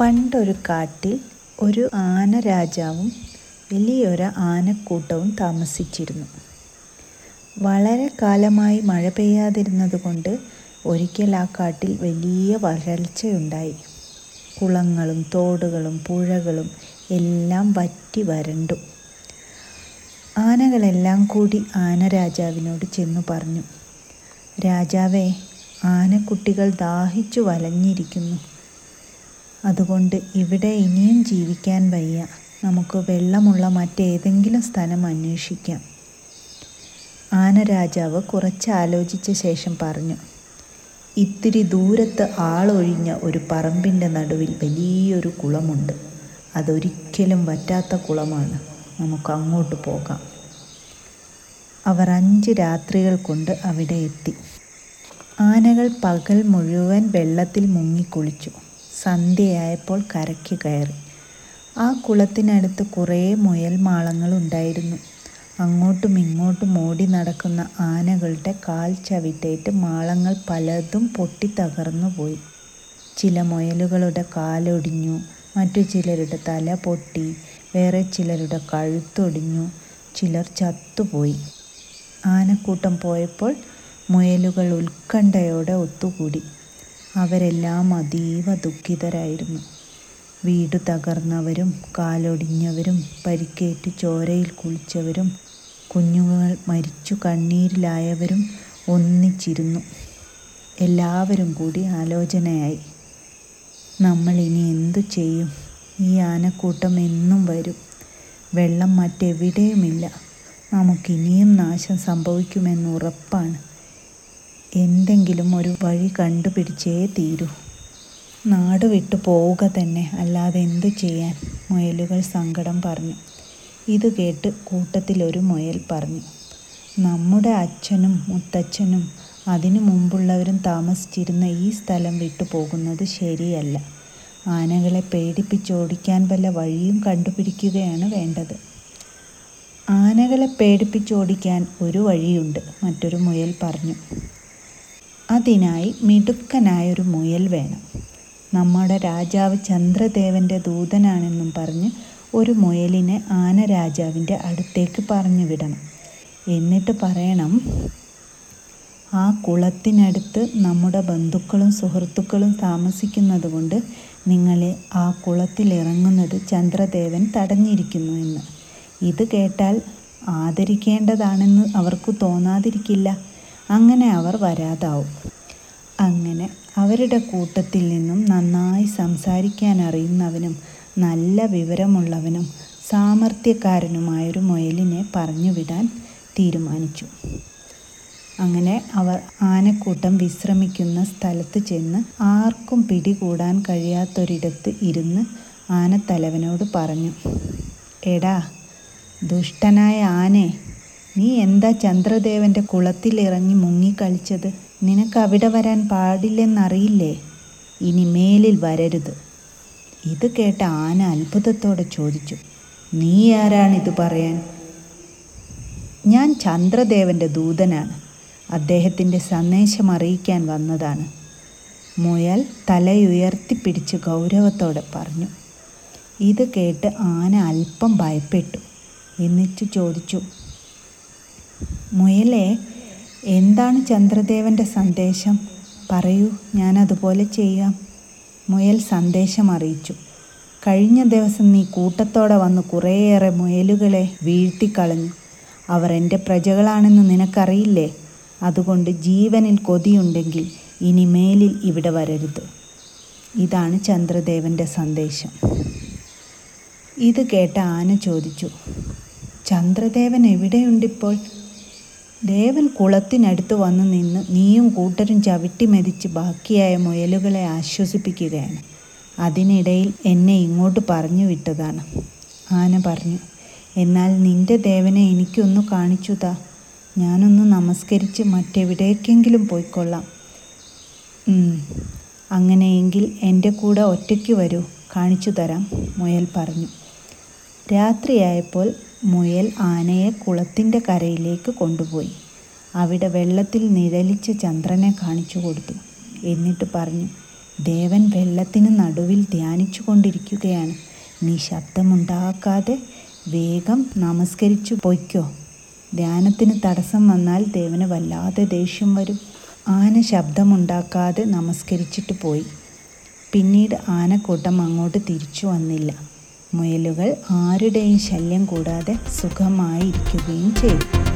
പണ്ടൊരു കാട്ടിൽ ഒരു ആന രാജാവും വലിയൊരു ആനക്കൂട്ടവും താമസിച്ചിരുന്നു. വളരെ കാലമായി മഴ പെയ്യാതിരുന്നതുകൊണ്ട് ഒരിക്കൽ ആ കാട്ടിൽ വലിയ വരൾച്ചയുണ്ടായി. കുളങ്ങളും തോടുകളും പുഴകളും എല്ലാം വറ്റി വരണ്ടു. ആനകളെല്ലാം കൂടി ആന രാജാവിനോട് ചെന്നു പറഞ്ഞു. രാജാവേ ആനക്കുട്ടികൾ ദാഹിച്ചു വലഞ്ഞിരിക്കുന്നു. അതുകൊണ്ട് ഇവിടെ ഇനിയും ജീവിക്കാൻ വയ്യ. നമുക്ക് വെള്ളമുള്ള മറ്റേതെങ്കിലും സ്ഥലം അന്വേഷിക്കാം. ആന രാജാവ് കുറച്ച് ആലോചിച്ച ശേഷം പറഞ്ഞു ഇത്തിരി ദൂരത്ത് ആളൊഴിഞ്ഞ ഒരു പറമ്പിന്റെ നടുവിൽ വലിയൊരു കുളമുണ്ട്. അതൊരിക്കലും വറ്റാത്ത കുളമാണ്. നമുക്ക് അങ്ങോട്ട് പോകാം. അവർ അഞ്ച് രാത്രികൾ കൊണ്ട് അവിടെ എത്തി. ആനകൾ പകൽ മുഴുവൻ വെള്ളത്തിൽ മുങ്ങിക്കുളിച്ചു സന്ധ്യയായപ്പോൾ കരയ്ക്ക് കയറി. ആ കുളത്തിനടുത്ത് കുറേ മുയൽ മാളങ്ങളുണ്ടായിരുന്നു അങ്ങോട്ടും ഇങ്ങോട്ടും ഓടി നടക്കുന്ന ആനകളുടെ കാൽ ചവിട്ടേറ്റ് മാളങ്ങൾ പലതും പൊട്ടിത്തകർന്നു പോയി. ചില മുയലുകളുടെ കാലൊടിഞ്ഞു മറ്റു ചിലരുടെ തല പൊട്ടി വേറെ ചിലരുടെ കഴുത്തൊടിഞ്ഞു ചിലർ ചത്തുപോയി. ആനക്കൂട്ടം പോയപ്പോൾ മുയലുകൾ ഉത്കണ്ഠയോടെ ഒത്തുകൂടി. അവരെല്ലാം അതീവ ദുഃഖിതരായിരുന്നു. വീട് തകർന്നവരും കാലൊടിഞ്ഞവരും പരിക്കേറ്റ് ചോരയിൽ കുളിച്ചവരും കുഞ്ഞുങ്ങൾ മരിച്ചു കണ്ണീരിലായവരും ഒന്നിച്ചിരുന്നു. എല്ലാവരും കൂടി ആലോചനയായി. നമ്മൾ ഇനി എന്തു ചെയ്യും? ഈ ആനക്കൂട്ടം എന്നും വരും. വെള്ളം മറ്റെവിടെയുമില്ല. നമുക്കിനിയും നാശം സംഭവിക്കുമെന്ന് ഉറപ്പാണ്. എന്തെങ്കിലും ഒരു വഴി കണ്ടുപിടിച്ചേ തീരൂ. നാട് വിട്ടു പോവുക തന്നെ അല്ലാതെ എന്തു ചെയ്യാൻ? മുയലുകൾ സങ്കടം പറഞ്ഞു. ഇത് കേട്ട് കൂട്ടത്തിലൊരു മുയൽ പറഞ്ഞു നമ്മുടെ അച്ഛനും മുത്തച്ഛനും അതിനു മുമ്പുള്ളവരും താമസിച്ചിരുന്ന ഈ സ്ഥലം വിട്ടു പോകുന്നത് ശരിയല്ല. ആനകളെ പേടിപ്പിച്ചോടിക്കാൻ വല്ല വഴിയും കണ്ടുപിടിക്കുകയാണ് വേണ്ടത്. ആനകളെ പേടിപ്പിച്ചോടിക്കാൻ ഒരു വഴിയുണ്ട് മറ്റൊരു മുയൽ പറഞ്ഞു. അതിനായി മിടുക്കനായൊരു മുയൽ വേണം. നമ്മുടെ രാജാവ് ചന്ദ്രദേവന്റെ ദൂതനാണെന്നും പറഞ്ഞ് ഒരു മുയലിനെ ആന രാജാവിന്റെ അടുത്തേക്ക് പറഞ്ഞു വിടണം. എന്നിട്ട് പറയണം ആ കുളത്തിനടുത്ത് നമ്മുടെ ബന്ധുക്കളും സുഹൃത്തുക്കളും താമസിക്കുന്നത് കൊണ്ട് നിങ്ങളെ ആ കുളത്തിലിറങ്ങുന്നത് ചന്ദ്രദേവൻ തടഞ്ഞിരിക്കുന്നു എന്ന്. ഇത് കേട്ടാൽ ആദരിക്കേണ്ടതാണെന്ന് അവർക്ക് തോന്നാതിരിക്കില്ല. അങ്ങനെ അവർ വരാതാവും. അങ്ങനെ അവരുടെ കൂട്ടത്തിൽ നിന്നും നന്നായി സംസാരിക്കാൻ അറിയുന്നവനും നല്ല വിവരമുള്ളവനും സാമർഥ്യക്കാരനുമായൊരു മുയലിനെ പറഞ്ഞുവിടാൻ തീരുമാനിച്ചു. അങ്ങനെ അവർ ആനക്കൂട്ടം വിശ്രമിക്കുന്ന സ്ഥലത്ത് ചെന്ന് ആർക്കും പിടികൂടാൻ കഴിയാത്തൊരിടത്ത് ഇരുന്ന് ആനത്തലവനോട് പറഞ്ഞു എടാ ദുഷ്ടനായ ആനേ നീ എന്താ ചന്ദ്രദേവന്റെ കുളത്തിലിറങ്ങി മുങ്ങിക്കളിച്ചത് നിനക്ക് അവിടെ വരാൻ പാടില്ലെന്നറിയില്ലേ? ഇനി മേലിൽ വരരുത്. ഇത് കേട്ട ആന അത്ഭുതത്തോടെ ചോദിച്ചു. നീ ആരാണിത് പറയാൻ? ഞാൻ ചന്ദ്രദേവന്റെ ദൂതനാണ്. അദ്ദേഹത്തിന്റെ സന്ദേശം അറിയിക്കാൻ വന്നതാണ്. മുയൽ തലയുയർത്തിപ്പിടിച്ച് ഗൗരവത്തോടെ പറഞ്ഞു. ഇത് കേട്ട് ആന അല്പം ഭയപ്പെട്ടു. എന്നിട്ട് ചോദിച്ചു മുയലേ എന്താണ് ചന്ദ്രദേവന്റെ സന്ദേശം? പറയൂ ഞാനതുപോലെ ചെയ്യാം. മുയൽ സന്ദേശം അറിയിച്ചു. കഴിഞ്ഞ ദിവസം നീ കൂട്ടത്തോടെ വന്ന് കുറേയേറെ മുയലുകളെ വീഴ്ത്തിക്കളഞ്ഞു. അവർ എന്റെ പ്രജകളാണെന്ന് നിനക്കറിയില്ലേ? അതുകൊണ്ട് ജീവനിൽ കൊതിയുണ്ടെങ്കിൽ ഇനി മേലിൽ ഇവിടെ വരരുത്. ഇതാണ് ചന്ദ്രദേവന്റെ സന്ദേശം. ഇത് കേട്ട ആന ചോദിച്ചു ചന്ദ്രദേവൻ എവിടെയുണ്ടിപ്പോൾ? ദേവൻ കുളത്തിനടുത്ത് വന്നു നിന്ന് നീയും കൂട്ടരും ചവിട്ടി മെതിച്ച് ബാക്കിയായ മുയലുകളെ ആശ്വസിപ്പിക്കുകയാണ്. അതിനിടയിൽ എന്നെ ഇങ്ങോട്ട് പറഞ്ഞു വിട്ടതാണ്. ആന പറഞ്ഞു എന്നാൽ നിന്റെ ദേവനെ എനിക്കൊന്ന് കാണിച്ചു താ. ഞാനൊന്ന് നമസ്കരിച്ച് മറ്റെവിടേക്കെങ്കിലും പോയിക്കൊള്ളാം. അങ്ങനെയെങ്കിൽ എന്റെ കൂടെ ഒറ്റയ്ക്ക് വരൂ. കാണിച്ചു തരാം മുയൽ പറഞ്ഞു. രാത്രിയായപ്പോൾ മുയൽ ആനയെ കുളത്തിന്റെ കരയിലേക്ക് കൊണ്ടുപോയി. അവിടെ വെള്ളത്തിൽ നിഴലിച്ച ചന്ദ്രനെ കാണിച്ചു കൊടുത്തു. എന്നിട്ട് പറഞ്ഞു ദേവൻ വെള്ളത്തിന് നടുവിൽ ധ്യാനിച്ചു കൊണ്ടിരിക്കുകയാണ്. നീ ശബ്ദമുണ്ടാക്കാതെ വേഗം നമസ്കരിച്ചു പൊയ്ക്കോ. ധ്യാനത്തിന് തടസ്സം വന്നാൽ ദേവന് വല്ലാതെ ദേഷ്യം വരും. ആന ശബ്ദമുണ്ടാക്കാതെ നമസ്കരിച്ചിട്ട് പോയി. പിന്നീട് ആനക്കൂട്ടം അങ്ങോട്ട് തിരിച്ചു വന്നില്ല. മുയലുകൾ ആരുടെയും ശല്യം കൂടാതെ സുഖമായി ഇരിക്കുകയും ചെയ്തു.